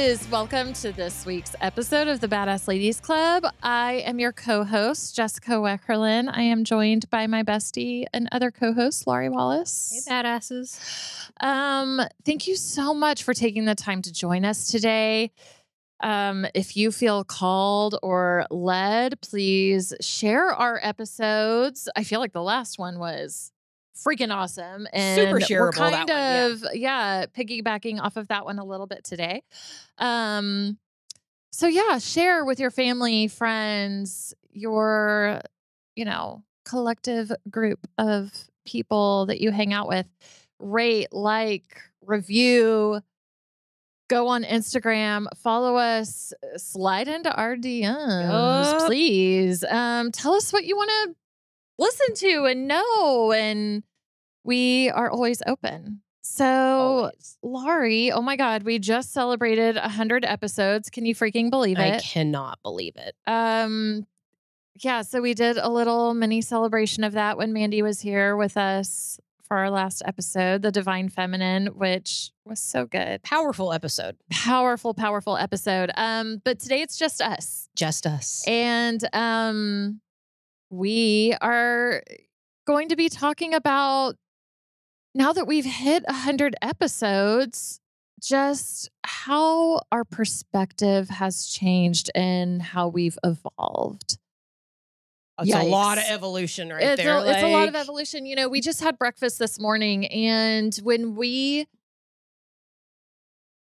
badasses. Welcome to this week's episode of the Badass Ladies Club. I am your co host, Jessica Weckerlin. I am joined by my bestie and other co host, Laurie Wallace. Hey, badasses. Um, thank you so much for taking the time to join us today. Um, if you feel called or led, please share our episodes. I feel like the last one was freaking awesome and Super we're shareable, that kind one, yeah. of yeah piggybacking off of that one a little bit today. Um so yeah share with your family friends your you know collective group of people that you hang out with. Rate like review. Go on instagram. Follow us. Slide into our dms Yup. please. Um tell us what you want to listen to and know and we are always open so Always. laurie oh my god we just celebrated 100 episodes can you freaking believe it? I cannot believe it. um yeah so we did a little mini celebration of that when mandy was here with us for our last episode the divine feminine which was so good Powerful episode. powerful powerful episode um but today it's just us Just us. and um, we are going to be talking about now that we've hit 100 episodes, just how our perspective has changed and how we've evolved. it's a lot of evolution right it's, there. a, it's a lot of evolution. You know, we just had breakfast this morning, and when we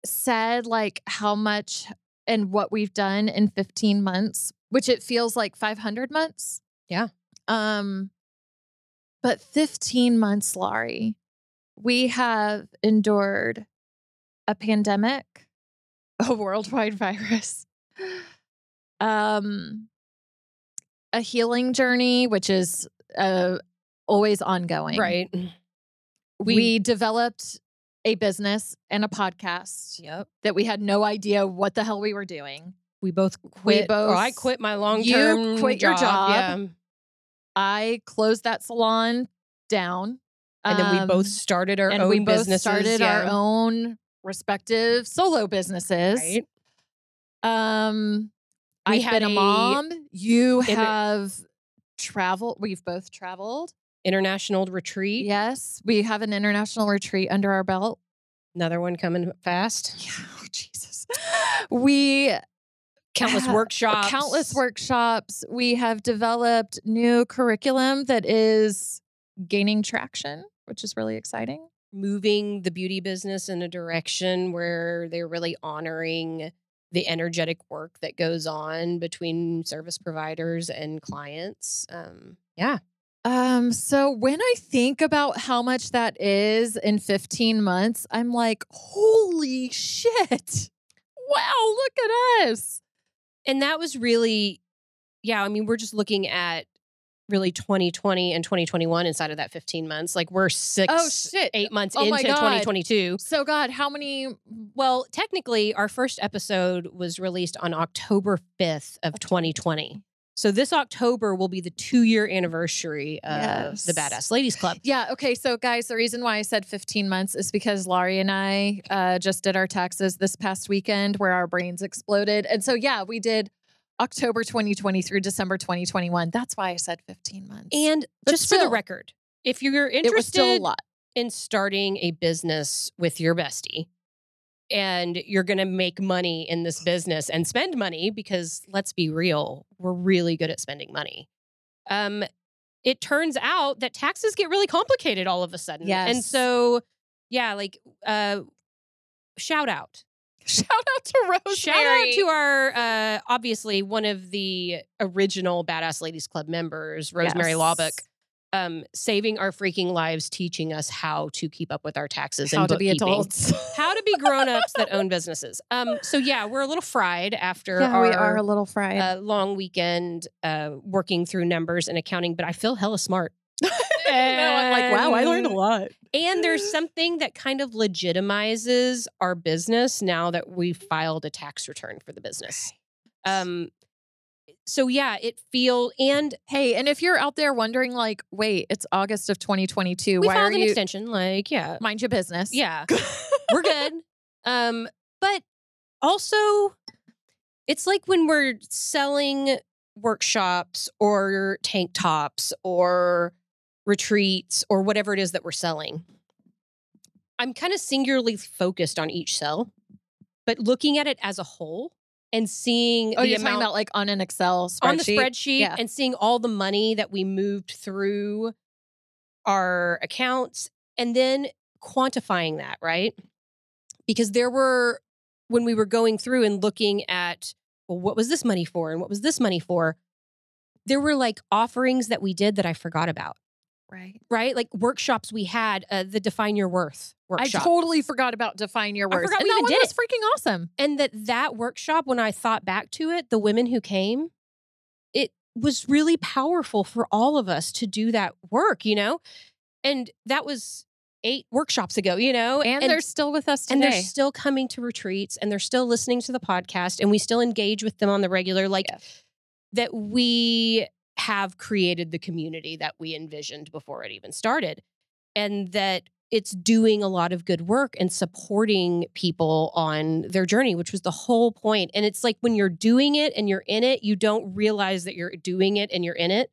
said like how much and what we've done in 15 months, which it feels like 500 months. Yeah. Um, but 15 months, Laurie, we have endured a pandemic, a worldwide virus, um, a healing journey, which is uh, always ongoing. Right. We, developed a business and a podcast Yep. that we had no idea what the hell we were doing. We both quit. or I quit my long term. you quit your job. Yeah. I closed that salon down. And then we um, both started our and own we both businesses. started our own respective solo businesses. Right. Um, I've had been a a mom. You inter- have traveled. We've both traveled. International retreat. Yes, we have an international retreat under our belt. Another one coming fast. Yeah, oh, Jesus. We Countless workshops. countless workshops. We have developed new curriculum that is gaining traction, which is really exciting. moving the beauty business in a direction where they're really honoring the energetic work that goes on between service providers and clients. Um, yeah. Um, so when I think about how much that is in 15 months, I'm like, holy shit. Wow, look at us. And that was really, yeah, I mean, we're just looking at really 2020 and 2021 inside of that 15 months. Like we're six, Oh shit. eight months Oh into 2022. So God, how many Well, technically, our first episode was released on October 5th of 2020. So this October will be the two year anniversary of the Badass Ladies Club. Yeah. Okay. So, guys, the reason why I said 15 months is because Laurie and I uh, just did our taxes this past weekend where our brains exploded. And so, yeah, we did October 2020 through December 2021. That's why I said 15 months. And But just for the record, if you're still interested in starting a business with your bestie and you're going to make money in this business and spend money because let's be real, we're really good at spending money. Um it turns out that taxes get really complicated all of a sudden. Yes. And so yeah, like uh shout out. Shout out to Rosemary. Shout out to our uh obviously one of the original Badass Ladies Club members, Rosemary Yes. Lawbuck um, saving our freaking lives, teaching us how to keep up with our taxes How and to be adults. how to be grown-ups that own businesses. Um, so yeah, we're a little fried after yeah, our we are a little fried. uh, long weekend uh, working through numbers and accounting, but I feel hella smart. I'm like, wow, I learned a lot. And there's something that kind of legitimizes our business now that we filed a tax return for the business. Um, so yeah, it feel and Hey, and if you're out there wondering, like, wait, it's August of 2022. we why filed are an you extension. Like, yeah, mind your business? yeah, we're good. Um, but also, it's like when we're selling workshops or tank tops or retreats or whatever it is that we're selling. I'm kind of singularly focused on each sell, but looking at it as a whole and seeing Oh, the you're amount talking about like on an Excel spreadsheet. on the spreadsheet Yeah. and seeing all the money that we moved through our accounts and then quantifying that, right? Because there were, when we were going through and looking at, well, what was this money for and what was this money for? There were like offerings that we did that I forgot about, Right. right? Like workshops we had, uh, the Define Your Worth workshop. I totally forgot about define your I worth. forgot and we that even one did was it. freaking awesome. and that that workshop when i thought back to it the women who came it was really powerful for all of us to do that work you know and that was eight workshops ago you know And, they're still with us today. and they're still coming to retreats and they're still listening to the podcast and we still engage with them on the regular like Yeah. that we have created the community that we envisioned before it even started and that it's doing a lot of good work and supporting people on their journey which was the whole point. And it's like when you're doing it and you're in it you don't realize that you're doing it and you're in it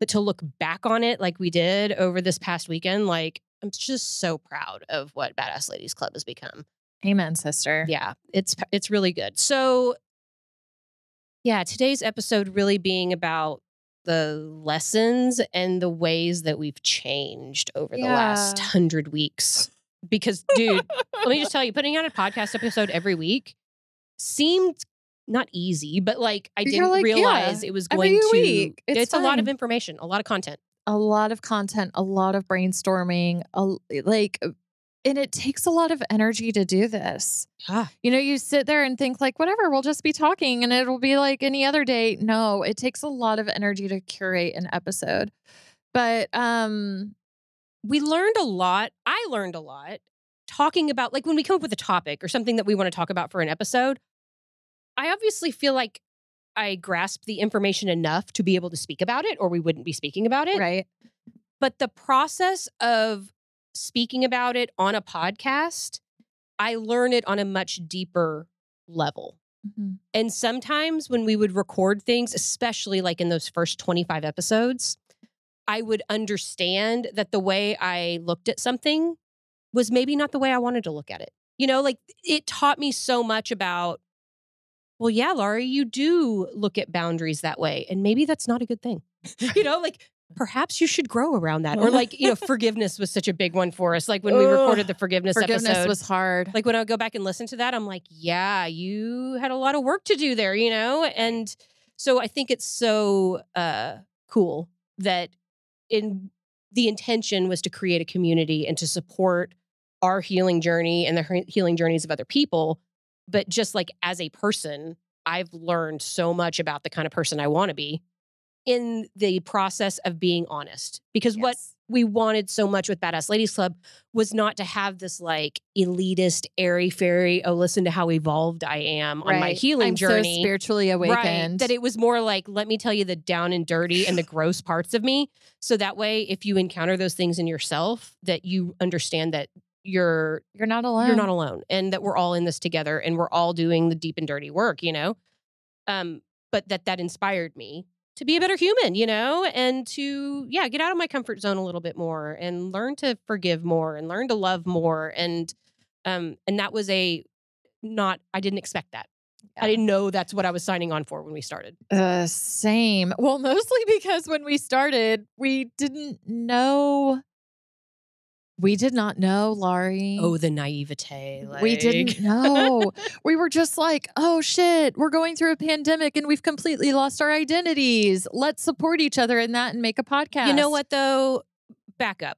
but to look back on it like we did over this past weekend like i'm just so proud of what badass ladies club has become. Amen, sister. yeah it's it's really good. So yeah today's episode really being about the lessons and the ways that we've changed over the last hundred weeks. Because dude let me just tell you putting out a podcast episode every week seemed not easy but like i didn't like, realize yeah, it was going to week. It's a lot of information a lot of content. A lot of content, a lot of brainstorming, a, like, uh, and it takes a lot of energy to do this. yeah You know, you sit there and think like, whatever, we'll just be talking and it'll be like any other day. No, it takes a lot of energy to curate an episode. But um we learned a lot. I learned a lot talking about like when we come up with a topic or something that we want to talk about for an episode. I obviously feel like I grasp the information enough to be able to speak about it or we wouldn't be speaking about it. right. But the process of speaking about it on a podcast, I learn it on a much deeper level. Mhm. And sometimes when we would record things, especially like in those first 25 episodes, I would understand that the way I looked at something was maybe not the way I wanted to look at it. You know, like it taught me so much about, well, yeah, Laurie, you do look at boundaries that way. And maybe that's not a good thing. you know, like perhaps you should grow around that. Or like, you know, forgiveness was such a big one for us. Like when we recorded the forgiveness, Forgiveness episode. was hard. Like when I go back and listen to that, I'm like, yeah, you had a lot of work to do there, you know? And so I think it's so uh, cool that in the intention was to create a community and to support our healing journey and the healing journeys of other people. But just like as a person, I've learned so much about the kind of person I want to be in the process of being honest. Because what we wanted so much with Badass Ladies Club was not to have this like elitist, airy fairy, oh, listen to how evolved I am on my healing I'm journey. So spiritually Right. awakened. That it was more like, let me tell you the down and dirty and the gross parts of me. So that way, if you encounter those things in yourself, that you understand that you're You're not alone. you're not alone and that we're all in this together and we're all doing the deep and dirty work, you know? Um, but that that inspired me to be a better human, you know, and to yeah, get out of my comfort zone a little bit more and learn to forgive more and learn to love more and um and that was a not I didn't expect that. I didn't know that's what I was signing on for when we started. Uh, same. Well, mostly because when we started, we didn't know We did not know, Laurie. Oh, the naivete. we didn't know. we were just like, oh shit, we're going through a pandemic and we've completely lost our identities. Let's support each other in that and make a podcast. You know what though? Back up.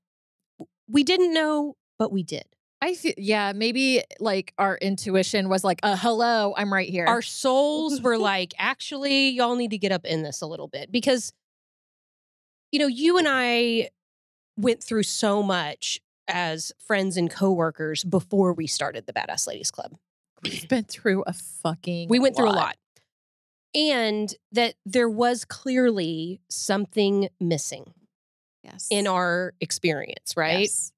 We didn't know, but we did. I feel, yeah, maybe like our intuition was like, uh, hello, I'm right here. Our souls were like, actually, y'all need to get up in this a little bit because, you know, you and I went through so much as friends and coworkers before we started the Badass Ladies Club. We've been through a fucking We went through a lot. And that there was clearly something missing Yes. in our experience, right? Yes.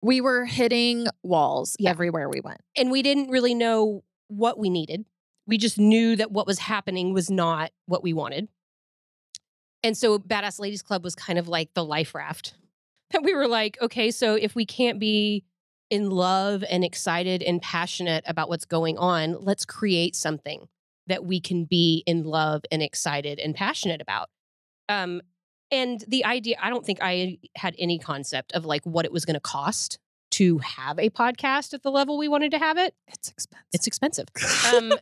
We were hitting walls Yeah. everywhere we went. and we didn't really know what we needed. We just knew that what was happening was not what we wanted. And so Badass Ladies Club was kind of like the life raft that we were like, okay, so if we can't be in love and excited and passionate about what's going on, let's create something that we can be in love and excited and passionate about. Um, and the idea, I don't think I had any concept of like what it was going to cost to have a podcast at the level we wanted to have it. It's expensive. It's expensive. Um,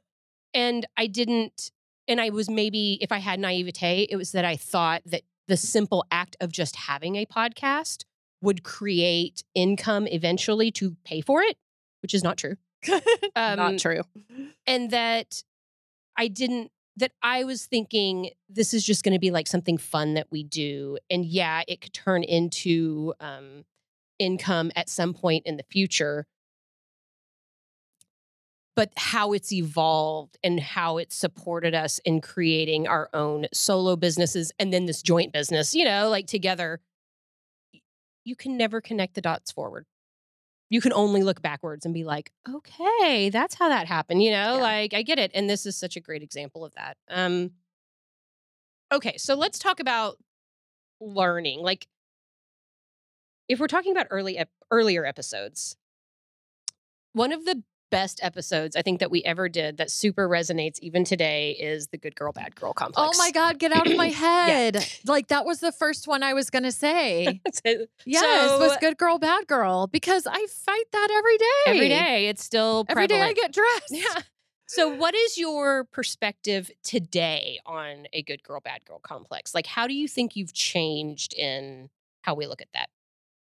and I didn't, and I was maybe, if I had naivete, it was that I thought that the simple act of just having a podcast would create income eventually to pay for it, which is not true. Um, not true. And that I didn't, that I was thinking this is just going to be like something fun that we do. And yeah, it could turn into um, income at some point in the future. But how it's evolved and how it's supported us in creating our own solo businesses and then this joint business, you know, like together, you can never connect the dots forward. You can only look backwards and be like, okay, that's how that happened. You know, Yeah. like I get it. And this is such a great example of that. Um, okay, so let's talk about learning. Like, if we're talking about early ep- earlier episodes, one of the best episodes I think that we ever did that super resonates even today is the good girl bad girl complex. Oh my God, get out of my head. Like that was the first one I was going to say. god. Yes, was good girl, bad girl, because I fight that every day. Every day it's still Every day I get dressed. Yeah. So, what is your perspective today on a good girl, bad girl complex? Like, how do you think you've changed in how we look at that?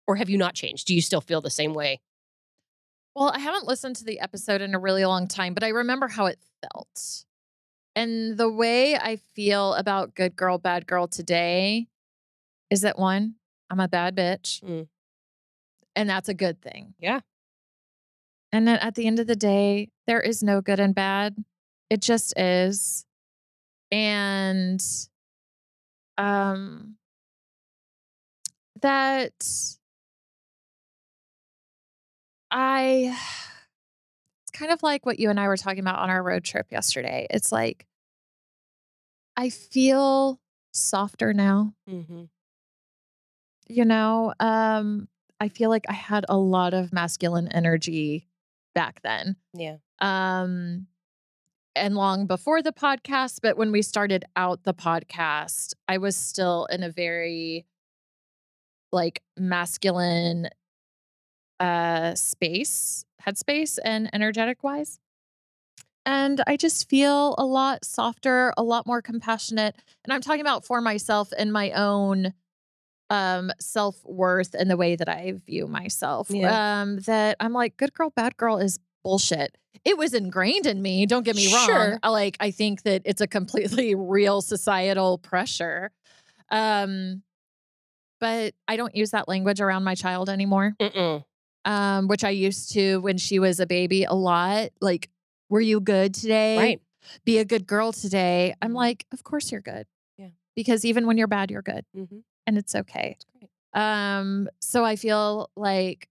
Or have you not changed? Do you still feel the same way? Well, I haven't listened to the episode in a really long time, but I remember how it felt. And the way I feel about good girl, bad girl today is that one, I'm a bad bitch. Mm. And that's a good thing. Yeah. And then at the end of the day, there is no good and bad. It just is. And um that I it's kind of like what you and I were talking about on our road trip yesterday. It's like I feel softer now Mm-hmm. you know um i feel like i had a lot of masculine energy back then Yeah. um and long before the podcast but when we started out the podcast i was still in a very like masculine uh space headspace and energetic wise and i just feel a lot softer a lot more compassionate and i'm talking about for myself and my own um self-worth and the way that I view myself. Yeah. Um that I'm like good girl bad girl is bullshit. It was ingrained in me, don't get me wrong. Sure. Like I think that it's a completely real societal pressure. Um but I don't use that language around my child anymore. Mm-mm. Um which I used to when she was a baby a lot. Like were you good today? Right. Be a good girl today. I'm Mhm. like of course you're good. Yeah. Because even when you're bad you're good Mm-hmm. and it's okay. Um, so I feel like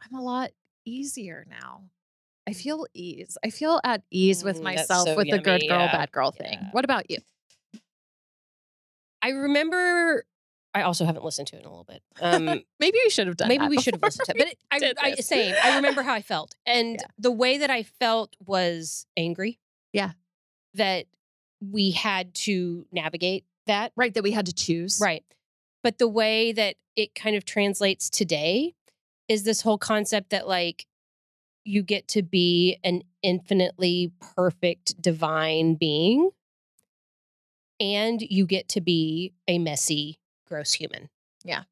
I'm a lot easier now. I feel ease. I feel at ease with Mm, myself so with the good girl, yeah, bad girl thing. yeah. What about you? I remember. I also haven't listened to it in a little bit. Um, Maybe we should have done. maybe we should have listened to it. But it, I, I same. I remember how I felt, and Yeah. the way that I felt was angry. Yeah. that we had to navigate that right that we had to choose. right. But the way that it kind of translates today is this whole concept that like you get to be an infinitely perfect divine being and you get to be a messy gross human. Yeah.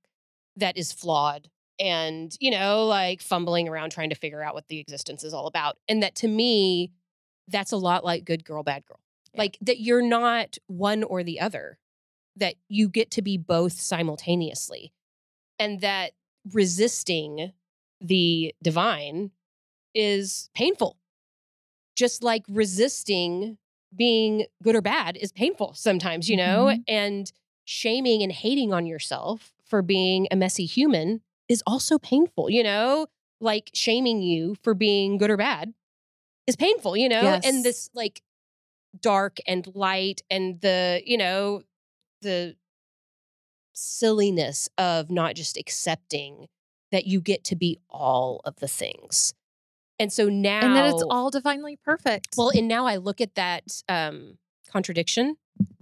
That is flawed and, you know, like fumbling around trying to figure out what the existence is all about. And that to me, that's a lot like good girl, bad girl. Yeah. Like that you're not one or the other, that you get to be both simultaneously. And that resisting the divine is painful. Just like resisting being good or bad is painful sometimes, you know? Mhm. And shaming and hating on yourself for being a messy human is also painful, you know? Like shaming you for being good or bad is painful, you know? Yes. And this like dark and light and the, you know, the silliness of not just accepting that you get to be all of the things. And so now And that it's all divinely perfect. well, and now I look at that um contradiction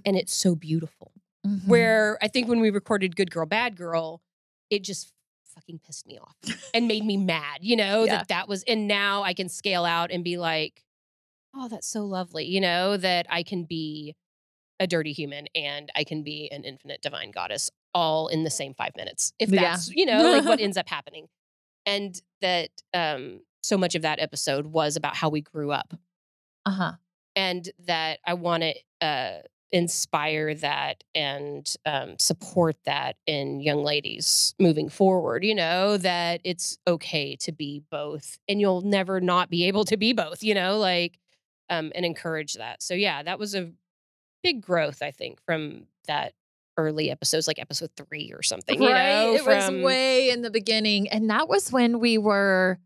and it's so beautiful. Mhm. Where I think when we recorded Good Girl, Bad Girl, it just fucking pissed me off and made me mad, you know, Yeah. that that was, and now I can scale out and be like, oh, that's so lovely, you know, that I can be a dirty human and I can be an infinite divine goddess all in the same five minutes. If Yeah. that's, you know, like what ends up happening. And that um so much of that episode was about how we grew up uh-huh. and that I want to uh, inspire that and um, support that in young ladies moving forward. You know, that it's okay to be both and you'll never not be able to be both, you know, like, um, and encourage that. So, yeah, that was a big growth, I think, from that early episodes, like episode three or something. You right. know, it from- was way in the beginning. And that was when we were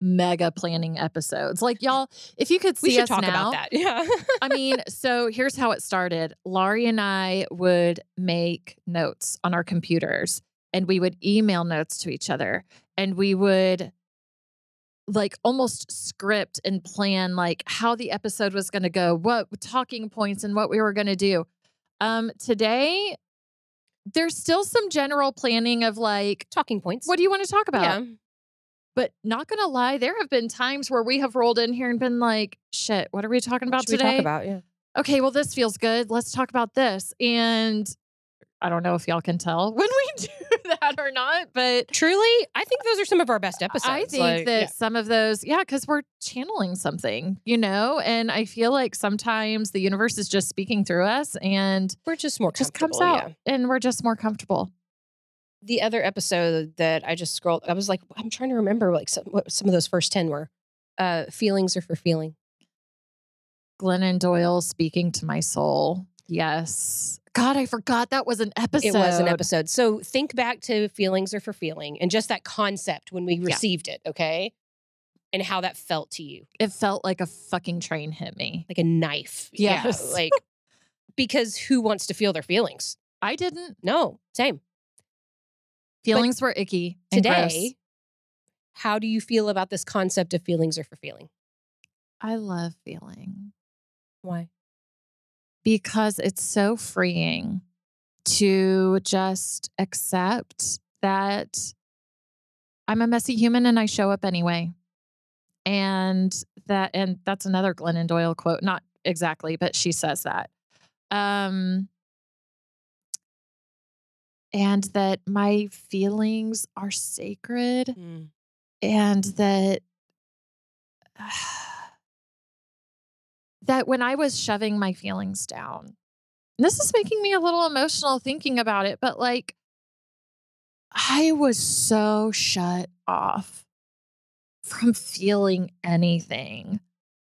mega planning episodes. Like y'all, if you could see we should us talk now, about that. Yeah. I mean, so here's how it started. Laurie and I would make notes on our computers and we would email notes to each other and we would like almost script and plan like how the episode was going to go, what talking points and what we were going to do. Um today there's still some general planning of like Talking points. what do you want to talk about? yeah. But not going to lie, there have been times where we have rolled in here and been like, shit, what are we talking about today? talk about? Yeah. okay, well, this feels good. Let's talk about this. And I don't know if y'all can tell when we do that or not, but Truly, I think those are some of our best episodes. I think like, that yeah. some of those, yeah, because we're channeling something, you know, and I feel like sometimes the universe is just speaking through us and we're just more just comes out yeah. and we're just more comfortable. The other episode that I just scrolled, I was like, I'm trying to remember like some, what some of those first ten were. Uh, feelings are for feeling. Glennon Doyle speaking to my soul. Yes. God, I forgot that was an episode. It was an episode. So think back to feelings are for feeling and just that concept when we Yeah. received it, okay, and how that felt to you, It felt like a fucking train hit me. like a knife. Yes. Yeah, like because who wants to feel their feelings? I didn't. No, same. Feelings were icky. Today, how do you feel about this concept of feelings are for feeling? I love feeling. Why? because it's so freeing to just accept that I'm a messy human and I show up anyway. And that and that's another Glennon Doyle quote, not exactly, but she says that. Um and that my feelings are sacred mm. and that that when I was shoving my feelings down, this is making me a little emotional thinking about it, but like I was so shut off from feeling anything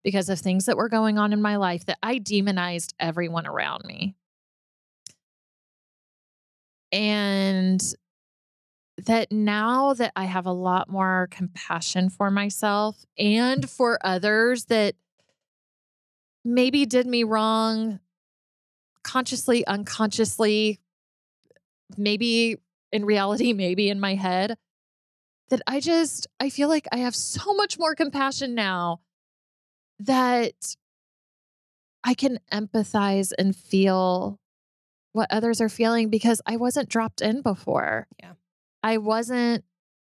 because of things that were going on in my life that I demonized everyone around me. And that now that I have a lot more compassion for myself and for others that maybe did me wrong consciously, unconsciously, maybe in reality, maybe in my head, that I just, I feel like I have so much more compassion now that I can empathize and feel what others are feeling because I wasn't dropped in before. Yeah. I wasn't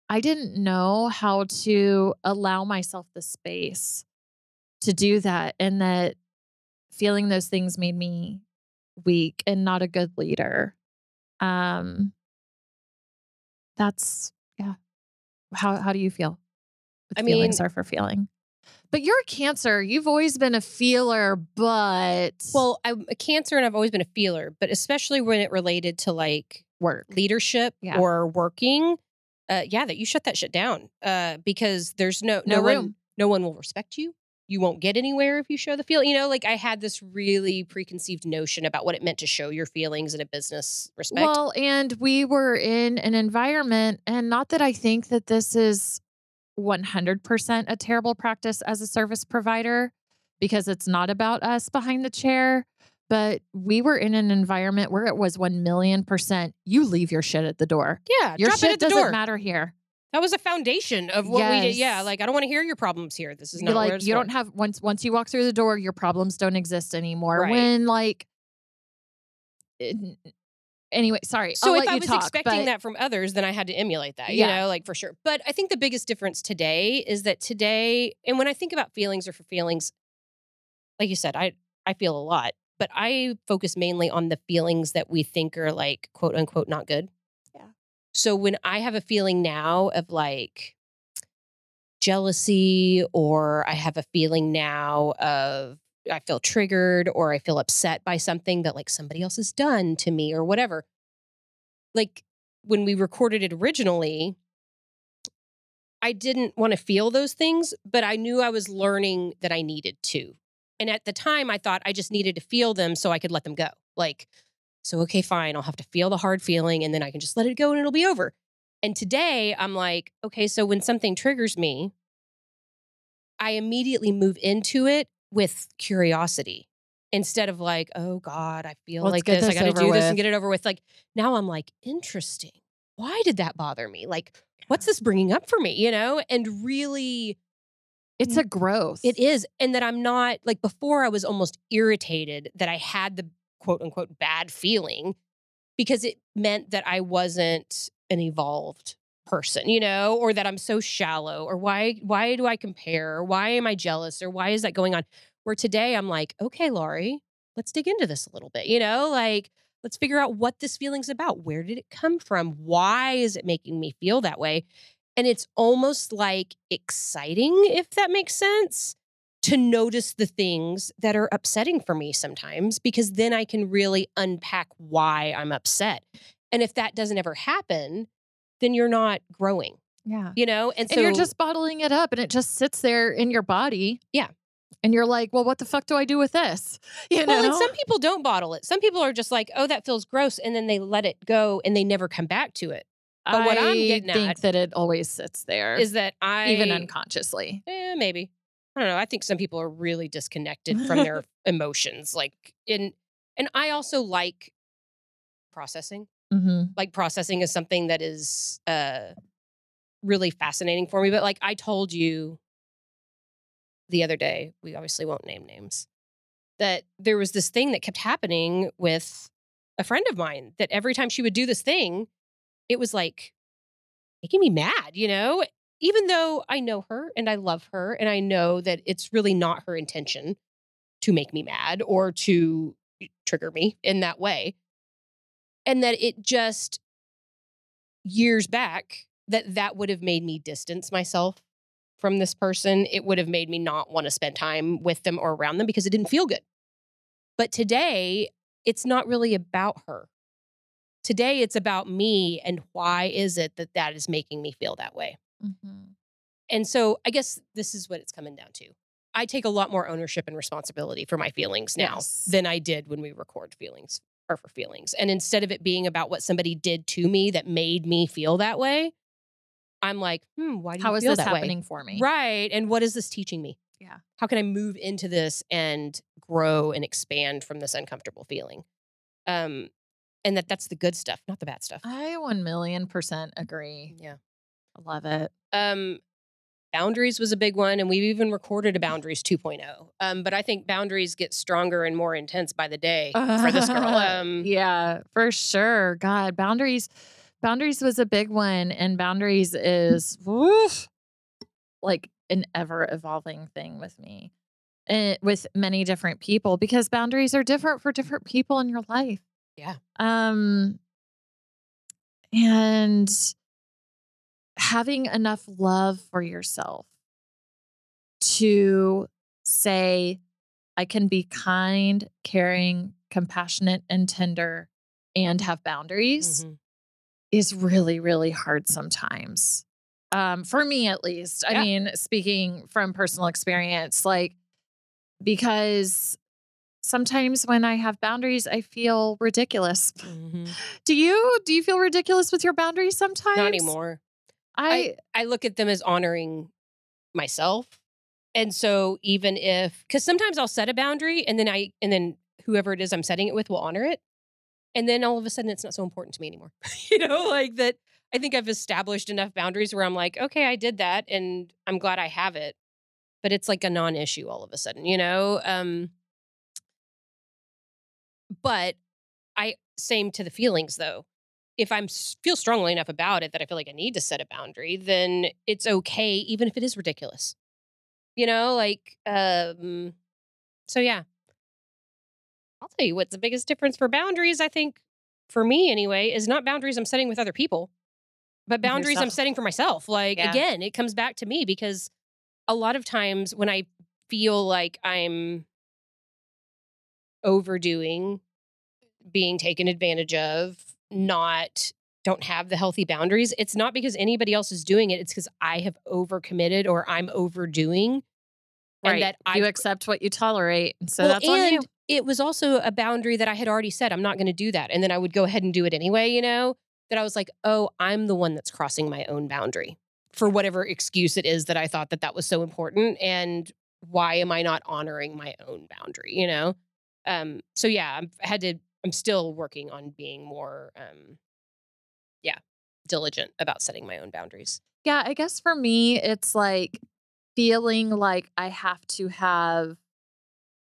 I didn't know how to allow myself the space to do that. And that feeling those things made me weak and not a good leader. Um, that's, yeah. How, how do you feel? I feelings mean- are for feeling. But you're a cancer. You've always been a feeler, but Well, I'm a cancer and I've always been a feeler, but especially when it related to like work. leadership Yeah. or working, uh, yeah, that you shut that shit down uh, because there's no No no, one room. no one will respect you. You won't get anywhere if you show the feel. You know, like I had this really preconceived notion about what it meant to show your feelings in a business respect. Well, and we were in an environment, and not that I think that this is 100% a terrible practice as a service provider, because it's not about us behind the chair. But we were in an environment where it was 1 million percent you leave your shit at the door. yeah, Your shit it at the doesn't door. matter here. That was a foundation of what we did. Yeah, like I don't want to hear your problems here. This is not like you for. don't have once once you walk through the door, your problems don't exist anymore. Right. When like it- anyway, sorry. So I'll if let I was talk, expecting but- that from others, then I had to emulate that, yeah. you know, like for sure. But I think the biggest difference today is that today, and when I think about feelings or for feelings, like you said, I I feel a lot, but I focus mainly on the feelings that we think are like quote unquote not good. Yeah. So when I have a feeling now of like jealousy, or I have a feeling now of I feel triggered or I feel upset by something that like somebody else has done to me or whatever. Like when we recorded it originally, I didn't want to feel those things, but I knew I was learning that I needed to. And at the time, I thought I just needed to feel them so I could let them go. Like, so, okay, fine, I'll have to feel the hard feeling and then I can just let it go and it'll be over. And today, I'm like, okay, so when something triggers me, I immediately move into it with curiosity instead of like, oh God, I feel Let's like get this. I got to do this and get it over with. Like, now I'm like, interesting. Why did that bother me? Like, what's this bringing up for me? You know? And really, it's a growth. it is. And that I'm not like before, I was almost irritated that I had the quote unquote bad feeling because it meant that I wasn't an evolved person, you know, or that I'm so shallow or why why do I compare? Why am I jealous or why is that going on? Where today I'm like, okay, Laurie, let's dig into this a little bit, you know, like let's figure out what this feeling's about. Where did it come from? Why is it making me feel that way? And it's almost like exciting, if that makes sense, to notice the things that are upsetting for me sometimes, because then I can really unpack why I'm upset. And if that doesn't ever happen, then you're not growing, yeah. you know? And so and you're just bottling it up and it just sits there in your body. Yeah. And you're like, well, what the fuck do I do with this? You know? Well, and some people don't bottle it. Some people are just like, oh, that feels gross. And then they let it go and they never come back to it. but what I'm getting think at that it always sits there, Is that I even unconsciously. Eh, maybe. I don't know. I think some people are really disconnected from their emotions. Like in and I also like processing. Mm-hmm. Like processing is something that is uh really fascinating for me. But like I told you the other day, we obviously won't name names, that there was this thing that kept happening with a friend of mine that every time she would do this thing, it was like making me mad, you know? Even though I know her and I love her and I know that it's really not her intention to make me mad or to trigger me in that way. And that it just years back that that would have made me distance myself from this person. It would have made me not want to spend time with them or around them because it didn't feel good. But today, it's not really about her. Today, it's about me and why is it that that is making me feel that way. Mm-hmm. And so I guess this is what it's coming down to. I take a lot more ownership and responsibility for my feelings now Yes. than I did when we record feelings or for feelings. And instead of it being about what somebody did to me that made me feel that way, I'm like, hmm, why do How you is feel this that way? happening for me? Right. And what is this teaching me? Yeah. How can I move into this and grow and expand from this uncomfortable feeling? Um, and that that's the good stuff, not the bad stuff. I one million percent agree. Yeah. I love it. Um, boundaries was a big one, and we've even recorded a boundaries 2.0. Um, but I think boundaries get stronger and more intense by the day for this girl. Um, yeah, for sure. God, boundaries boundaries was a big one, and boundaries is woof, like an ever evolving thing with me, and with many different people because boundaries are different for different people in your life. Yeah. Um, and having enough love for yourself to say, I can be kind, caring, compassionate, and tender and have boundaries Mhm. is really, really hard sometimes. Um, for me, at least. I Yeah. mean, speaking from personal experience, like, because sometimes when I have boundaries, I feel ridiculous. Mhm. Do you? Do you feel ridiculous with your boundaries sometimes? Not anymore. I, I look at them as honoring myself. And so even if cuz sometimes I'll set a boundary and then I and then whoever it is I'm setting it with will honor it. And then all of a sudden it's not so important to me anymore. you know, like that I think I've established enough boundaries where I'm like, okay, I did that and I'm glad I have it. But it's like a non-issue all of a sudden, you know? Um but I same to the feelings though if I'm feel strongly enough about it that I feel like I need to set a boundary, then it's okay, even if it is ridiculous. You know, like, um, so yeah. I'll tell you what's the biggest difference for boundaries, I think, for me anyway, is not boundaries I'm setting with other people, but boundaries I'm setting for myself. Like, Yeah. again, it comes back to me because a lot of times when I feel like I'm overdoing, being taken advantage of, not don't have the healthy boundaries, it's not because anybody else is doing it. It's because I have overcommitted or I'm overdoing. right. And that you I accept what you tolerate. So well, that's on you. and it was also a boundary that I had already said, I'm not going to do that. And then I would go ahead and do it anyway, you know, that I was like, oh, I'm the one that's crossing my own boundary for whatever excuse it is that I thought that that was so important. And why am I not honoring my own boundary, you know? Um, so yeah, I've had to, I'm still working on being more, um, yeah, diligent about setting my own boundaries. Yeah, I guess for me, it's like feeling like I have to have,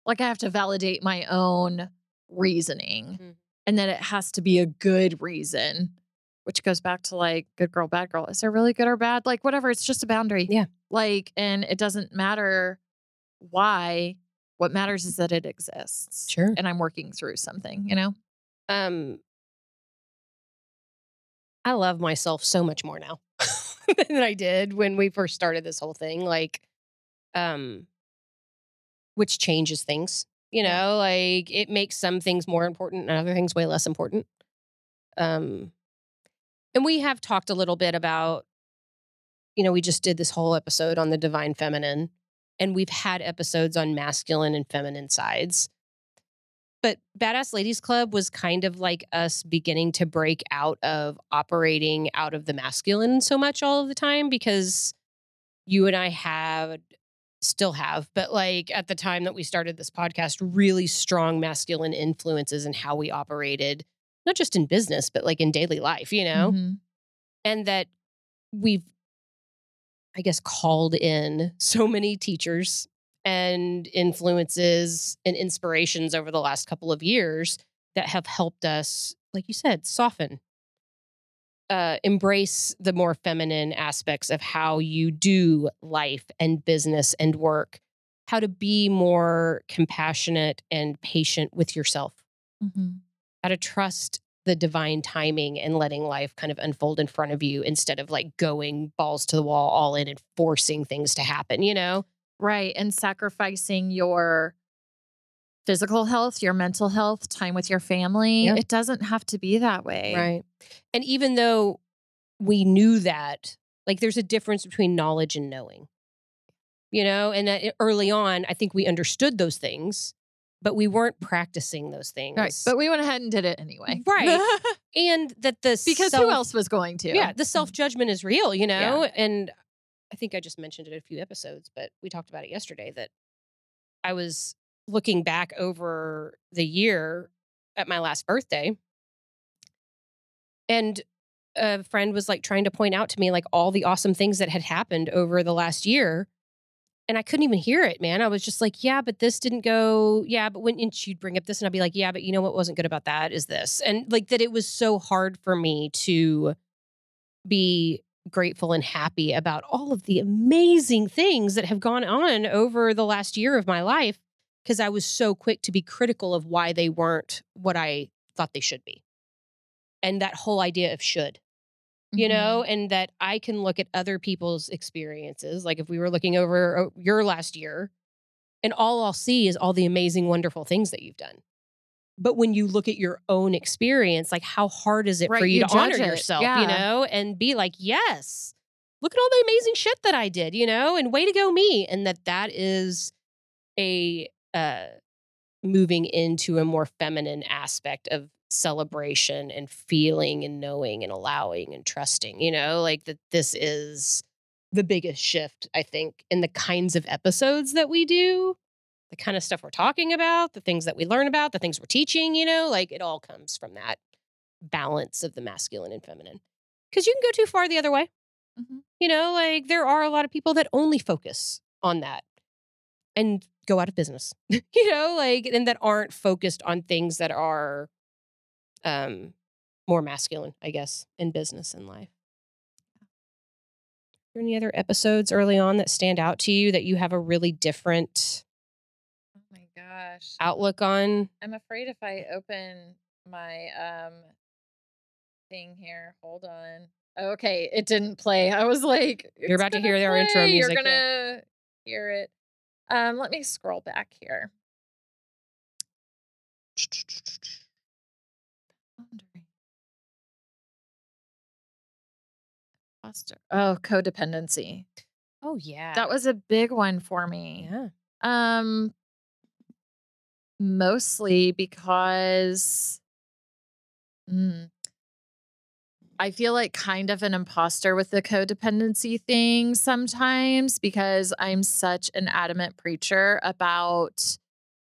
like, I have to validate my own reasoning Mhm. and that it has to be a good reason, which goes back to like good girl, bad girl. Is there really good or bad? Like, whatever. It's just a boundary. Yeah. Like, and it doesn't matter why. What matters is that it exists. Sure. And I'm working through something, you know? um I love myself so much more now than I did when we first started this whole thing like um which changes things you know Yeah. like it makes some things more important and other things way less important um and we have talked a little bit about you know we just did this whole episode on the divine feminine and we've had episodes on masculine and feminine sides but Badass Ladies Club was kind of like us beginning to break out of operating out of the masculine so much all of the time because you and I had still have, but like at the time that we started this podcast, really strong masculine influences in how we operated, not just in business, but like in daily life, you know? Mhm. and that we've i guess called in so many teachers and influences and inspirations over the last couple of years that have helped us like you said soften uh, embrace the more feminine aspects of how you do life and business and work how to be more compassionate and patient with yourself Mhm. how to trust the divine timing and letting life kind of unfold in front of you instead of like going balls to the wall all in and forcing things to happen, you know? Right. And sacrificing your physical health, your mental health, time with your family. Yeah. It doesn't have to be that way. Right. And even though we knew that, like there's a difference between knowledge and knowing, you know? And that eh, early on, I think we understood those things, but we weren't practicing those things. Right. But we went ahead and did it anyway. Right. and that the because self- who else was going to? Yeah, the self judgment is real, you know? Yeah. And I think I just mentioned it a few episodes, but we talked about it yesterday that I was looking back over the year at my last birthday. And a friend was like trying to point out to me like all the awesome things that had happened over the last year. And I couldn't even hear it, man. I was just like, yeah, but this didn't go. Yeah, but when and she'd bring up this, and I'd be like, yeah, but you know what wasn't good about that is this, and like that. It was so hard for me to be grateful and happy about all of the amazing things that have gone on over the last year of my life because I was so quick to be critical of why they weren't what I thought they should be. And that whole idea of should, you Mm-hmm. know, and that I can look at other people's experiences. Like if we were looking over uh, your last year, and all I'll see is all the amazing, wonderful things that you've done. But when you look at your own experience, like how hard is it for you, you to honor it. yourself, Yeah. you know, and be like, yes, look at all the amazing shit that I did, you know, and way to go me. And that that is a uh, moving into a more feminine aspect of celebration and feeling and knowing and allowing and trusting, you know, like that this is the biggest shift, I think, in the kinds of episodes that we do, the kind of stuff we're talking about, the things that we learn about, the things we're teaching, you know, like it all comes from that balance of the masculine and feminine. Because you can go too far the other way. Mhm. You know, like there are a lot of people that only focus on that and go out of business, you know, like, and that aren't focused on things that are um, more masculine, I guess, in business and life. Are there any other episodes early on that stand out to you that you have a really different Oh my gosh. outlook on? I'm afraid if I open my um thing here, hold on. Okay, it didn't play. I was like, You're about to hear our intro music, You're gonna hear it. Um, let me scroll back here. Foster. Oh, codependency. Oh, yeah. That was a big one for me. yeah. Um mostly because mm, I feel like kind of an imposter with the codependency thing sometimes because I'm such an adamant preacher about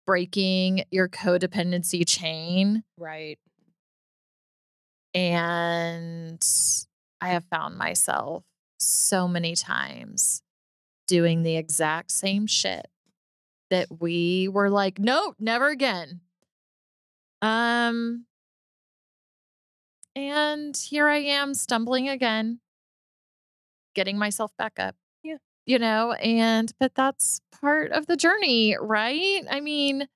breaking your codependency chain Right. and I have found myself so many times doing the exact same shit that we were like, nope, never again. Um, and here I am stumbling again, getting myself back up. Yeah. You know, and but that's part of the journey, right? I mean,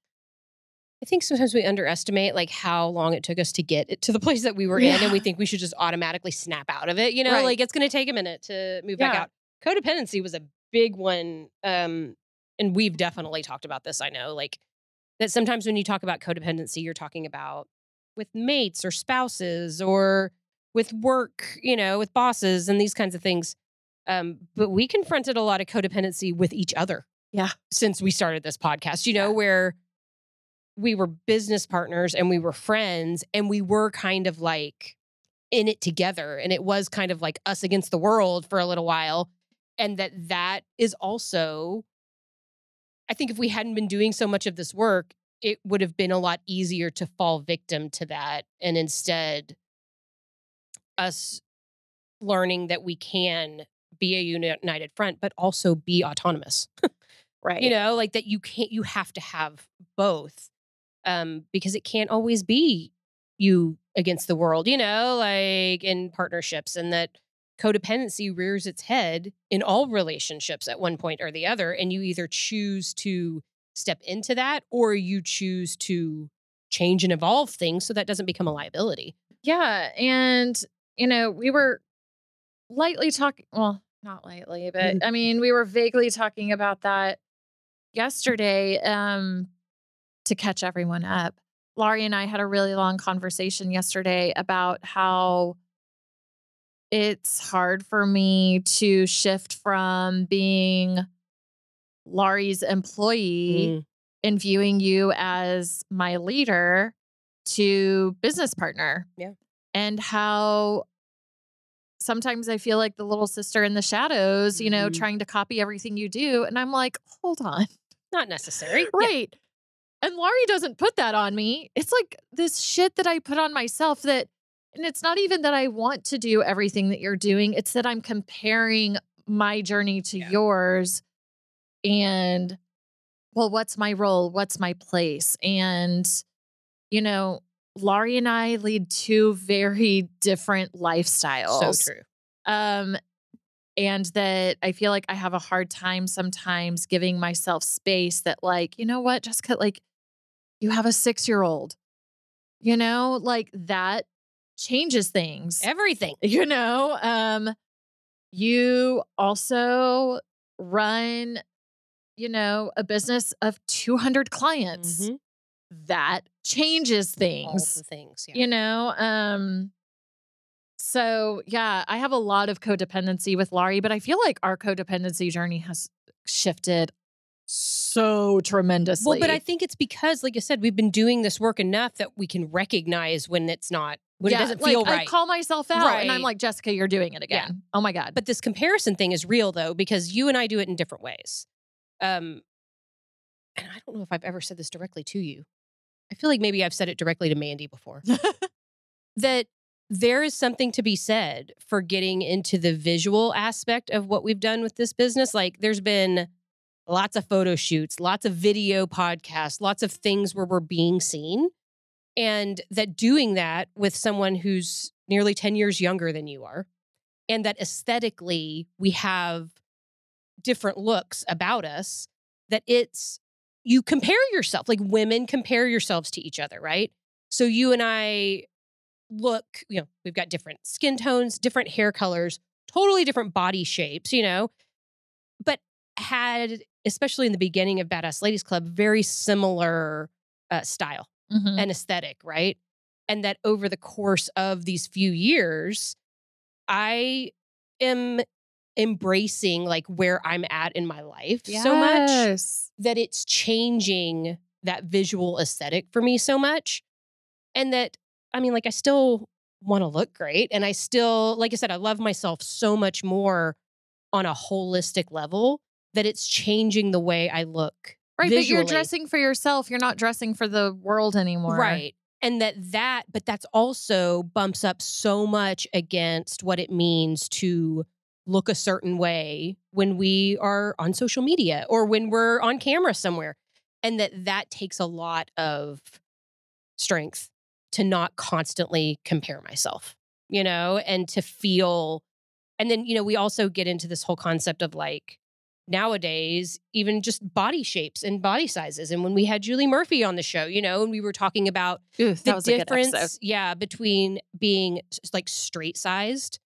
I think sometimes we underestimate like how long it took us to get it to the place that we were in, and we think we should just automatically snap out of it. You know, Right. like it's going to take a minute to move back out. Codependency was a big one, um, and we've definitely talked about this. I know, like that sometimes when you talk about codependency, you're talking about with mates or spouses or with work, you know, with bosses and these kinds of things. Um, but we confronted a lot of codependency with each other. Yeah. Since we started this podcast, you know, Yeah. where we were business partners and we were friends and we were kind of like in it together and it was kind of like us against the world for a little while and that that is also i think if we hadn't been doing so much of this work it would have been a lot easier to fall victim to that and instead us learning that we can be a united front but also be autonomous right. you know like that you can't you have to have both um because it can't always be you against the world you know like in partnerships and that codependency rears its head in all relationships at one point or the other and you either choose to step into that or you choose to change and evolve things so that doesn't become a liability Yeah. And, you know, we were lightly talking, well, not lightly, but I mean, we were vaguely talking about that yesterday um, to catch everyone up. Laurie and I had a really long conversation yesterday about how it's hard for me to shift from being Laurie's employee Mm, and viewing you as my leader to business partner. Yeah. And how sometimes I feel like the little sister in the shadows, you know, Mhm. trying to copy everything you do. And I'm like, hold on. not necessary Yeah. And Laurie doesn't put that on me. It's like this shit that I put on myself that, and it's not even that I want to do everything that you're doing, it's that I'm comparing my journey to Yeah. yours and well, what's my role? What's my place? And, you know, Laurie and I lead two very different lifestyles. So true. Um, and that I feel like I have a hard time sometimes giving myself space that, like, you know what, Jessica, like, you have a six year old, you know, like that changes things. Everything. You know, um, you also run, you know, a business of 200 clients. Mhm. That changes All things the things. Yeah. you know um so yeah i have a lot of codependency with laurie but i feel like our codependency journey has shifted so tremendously Well, but I think it's because, like I said, we've been doing this work enough that we can recognize when it's not, when yeah, it doesn't like, feel right. I call myself out and i'm like jessica you're doing it Yeah. again oh my god but this comparison thing is real though, because you and I do it in different ways. Um, and I don't know if I've ever said this directly to you. I feel like maybe I've said it directly to Mandy before. that there is something to be said for getting into the visual aspect of what we've done with this business. Like there's been lots of photo shoots, lots of video podcasts, lots of things where we're being seen. And that doing that with someone who's nearly 10 years younger than you are, and that aesthetically we have different looks about us, that it's you compare yourself, like women compare yourselves to each other, right? So you and I look, you know, we've got different skin tones, different hair colors, totally different body shapes, you know, had, especially in the beginning of Badass Ladies Club, very similar uh, style Mhm. and aesthetic, right? And that over the course of these few years, I am embracing like where I'm at in my life so much that it's changing that visual aesthetic for me so much. And that, I mean, like, I still want to look great. And I still, like I said, I love myself so much more on a holistic level that it's changing the way I look. right but you're dressing for yourself you're not dressing for the world anymore Right. And that that, but that's also bumps up so much against what it means to look a certain way when we are on social media or when we're on camera somewhere. And that that takes a lot of strength to not constantly compare myself, you know, and to feel. And then, you know, we also get into this whole concept of like, nowadays, even just body shapes and body sizes. And when we had Julie Murphy on the show, you know, and we were talking about Ooh, the was a good episode. difference, yeah, between being like straight sized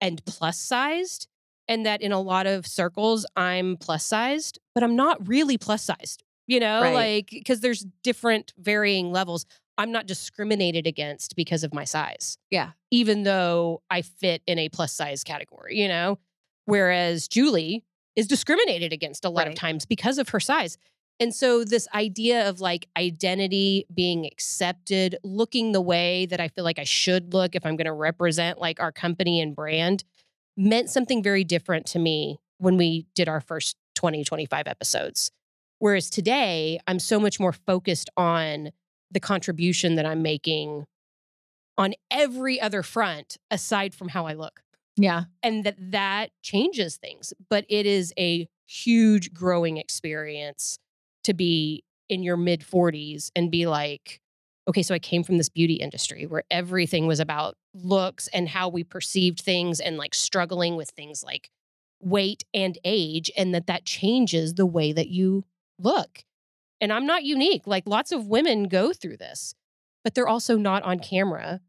and plus sized. And that in a lot of circles, I'm plus sized, but I'm not really plus sized, you know, Right. like because there's different varying levels. I'm not discriminated against because of my size. Yeah. Even though I fit in a plus size category, you know, whereas Julie is discriminated against a lot of times because of her size. And so, this idea of like identity being accepted, looking the way that I feel like I should look if I'm going to represent like our company and brand meant something very different to me when we did our first 20, 25 episodes. Whereas today, I'm so much more focused on the contribution that I'm making on every other front aside from how I look yeah. and that that changes things but it is a huge growing experience to be in your mid 40s and be like okay so i came from this beauty industry where everything was about looks and how we perceived things and like struggling with things like weight and age and that that changes the way that you look. And i'm not unique like lots of women go through this but they're also not on camera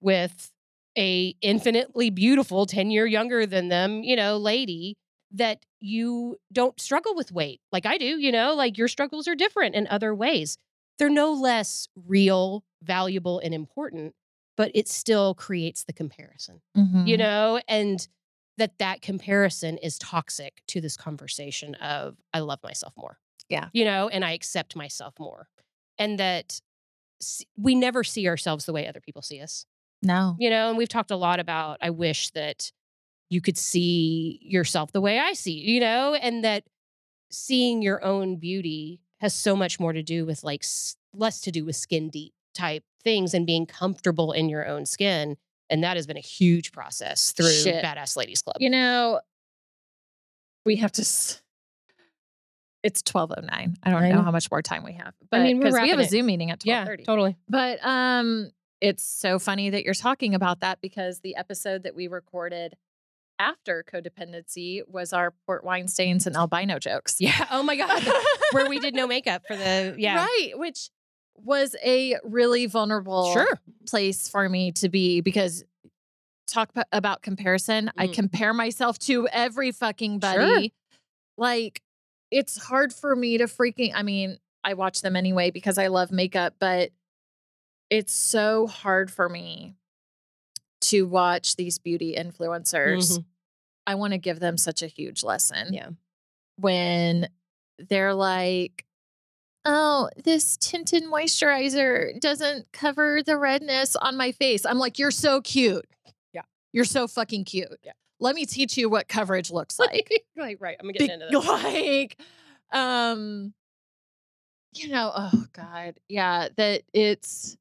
with a infinitely beautiful 10 year younger than them, you know, lady that you don't struggle with weight like I do, you know, like your struggles are different in other ways. They're no less real, valuable, and important, but it still creates the comparison, Mhm. you know, and that that comparison is toxic to this conversation of I love myself more. Yeah. You know, and I accept myself more. And that we never see ourselves the way other people see us no you know and we've talked a lot about i wish that you could see yourself the way i see you, know and that seeing your own beauty has so much more to do with like less to do with skin deep type things and being comfortable in your own skin and that has been a huge process through Shit. badass ladies club You know, we have to. s- It's 1209. I don't I know know. how much more time we have. But I mean, we have a it. Zoom meeting at 1230. Yeah, totally. But um it's so funny that you're talking about that because the episode that we recorded after codependency was our port wine stains and albino jokes. Yeah. Oh my God. Where we did no makeup for the yeah. Right, which was a really vulnerable Sure. place for me to be because talk p- about comparison. I Mm. compare myself to every fucking buddy. Sure. Like it's hard for me to freaking I mean, I watch them anyway because I love makeup, but it's so hard for me to watch these beauty influencers. Mhm. I want to give them such a huge lesson Yeah. when they're like, oh, this tinted moisturizer doesn't cover the redness on my face. I'm like, you're so cute. Yeah. You're so fucking cute. Yeah. Let me teach you what coverage looks like. like right. I'm Be- getting into this. like, um, you know, oh God. Yeah. That it's,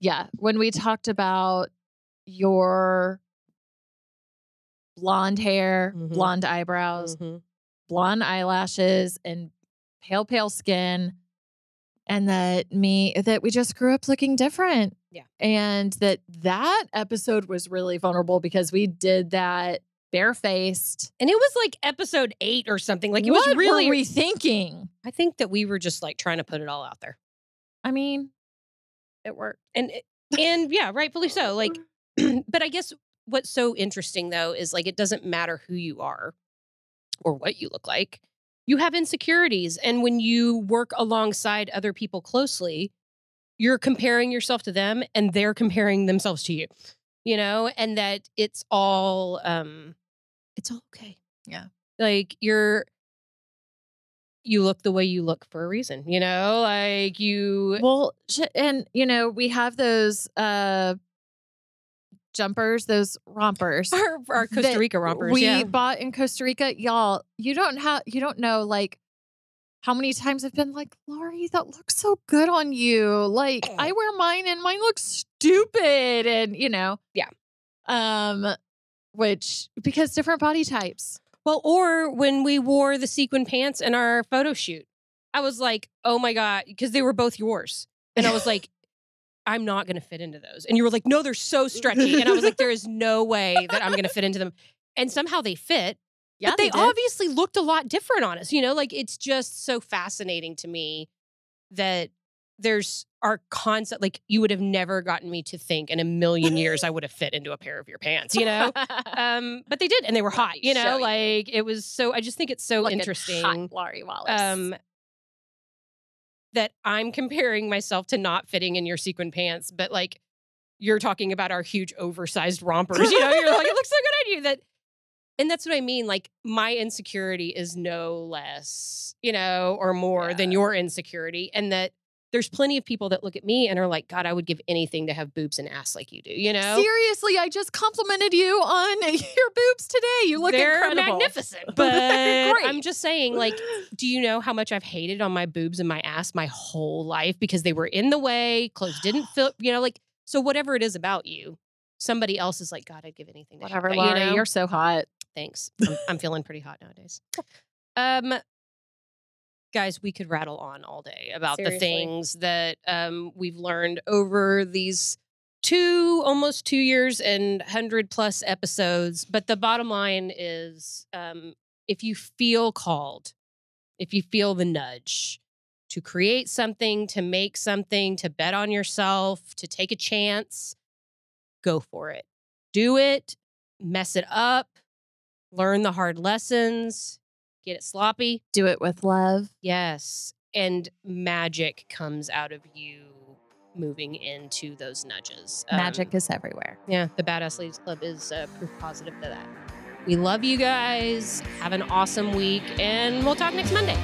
yeah. When we talked about your blonde hair, Mhm. blonde eyebrows, Mhm. blonde eyelashes and pale pale skin and that me that we just grew up looking different Yeah. and that that episode was really vulnerable because we did that barefaced And it was like episode eight or something. Like it what was really. rethinking. I think that we were just like trying to put it all out there. i mean it worked and and yeah, rightfully so. Like, but I guess what's so interesting though is like it doesn't matter who you are or what you look like. You have insecurities, and when you work alongside other people closely, you're comparing yourself to them, and they're comparing themselves to you. You know, and that it's all um, it's all okay. Yeah. like you're. You look the way you look for a reason, you know. Like you, well and you know we have those uh jumpers those rompers our, our Costa Rica rompers. we yeah. bought in Costa Rica, y'all. You don't have you don't know like how many times I've been like, Laurie, that looks so good on you. Like I wear mine and mine looks stupid, and you know, Yeah. Um, which because different body types. Well, or when we wore the sequin pants in our photo shoot, I was like, oh my God, because they were both yours. And I was like, I'm not going to fit into those. And you were like, no, they're so stretchy. And I was like, there is no way that I'm going to fit into them. And somehow they fit. Yeah, but they, did. obviously looked a lot different on us. You know, like it's just so fascinating to me that there's our concept. Like you would have never gotten me to think in a million years I would have fit into a pair of your pants, you know? um, but they did, and they were hot. You know, you. like it was so. I just think it's so interesting hot, Laurie Wallace. um, that I'm comparing myself to not fitting in your sequin pants, but like you're talking about our huge oversized rompers. You know, you're like, it looks so good on you. That, and that's what I mean. Like my insecurity is no less, you know, or more than your insecurity, and that. There's plenty of people that look at me and are like, God, I would give anything to have boobs and ass like you do, you know? Seriously, I just complimented you on your boobs today. You look They're incredible. magnificent. But great. I'm just saying, like, do you know how much I've hated on my boobs and my ass my whole life because they were in the way, clothes didn't fit, you know, like, so whatever it is about you, somebody else is like, God, I'd give anything to have Whatever, that," Laurie. you know? You're so hot. Thanks. I'm, I'm feeling pretty hot nowadays. Um, guys, we could rattle on all day about the things that um, we've learned over these two, almost two years and hundred plus episodes. But the bottom line is, um, if you feel called, if you feel the nudge to create something, to make something, to bet on yourself, to take a chance, go for it. Do it, mess it up, learn the hard lessons, get it sloppy. Do it with love. Yes. And magic comes out of you moving into those nudges. Um, Magic is everywhere. yeah, the Badass Ladies Club is uh, proof positive to that. We love you guys. Have an awesome week, and we'll talk next Monday.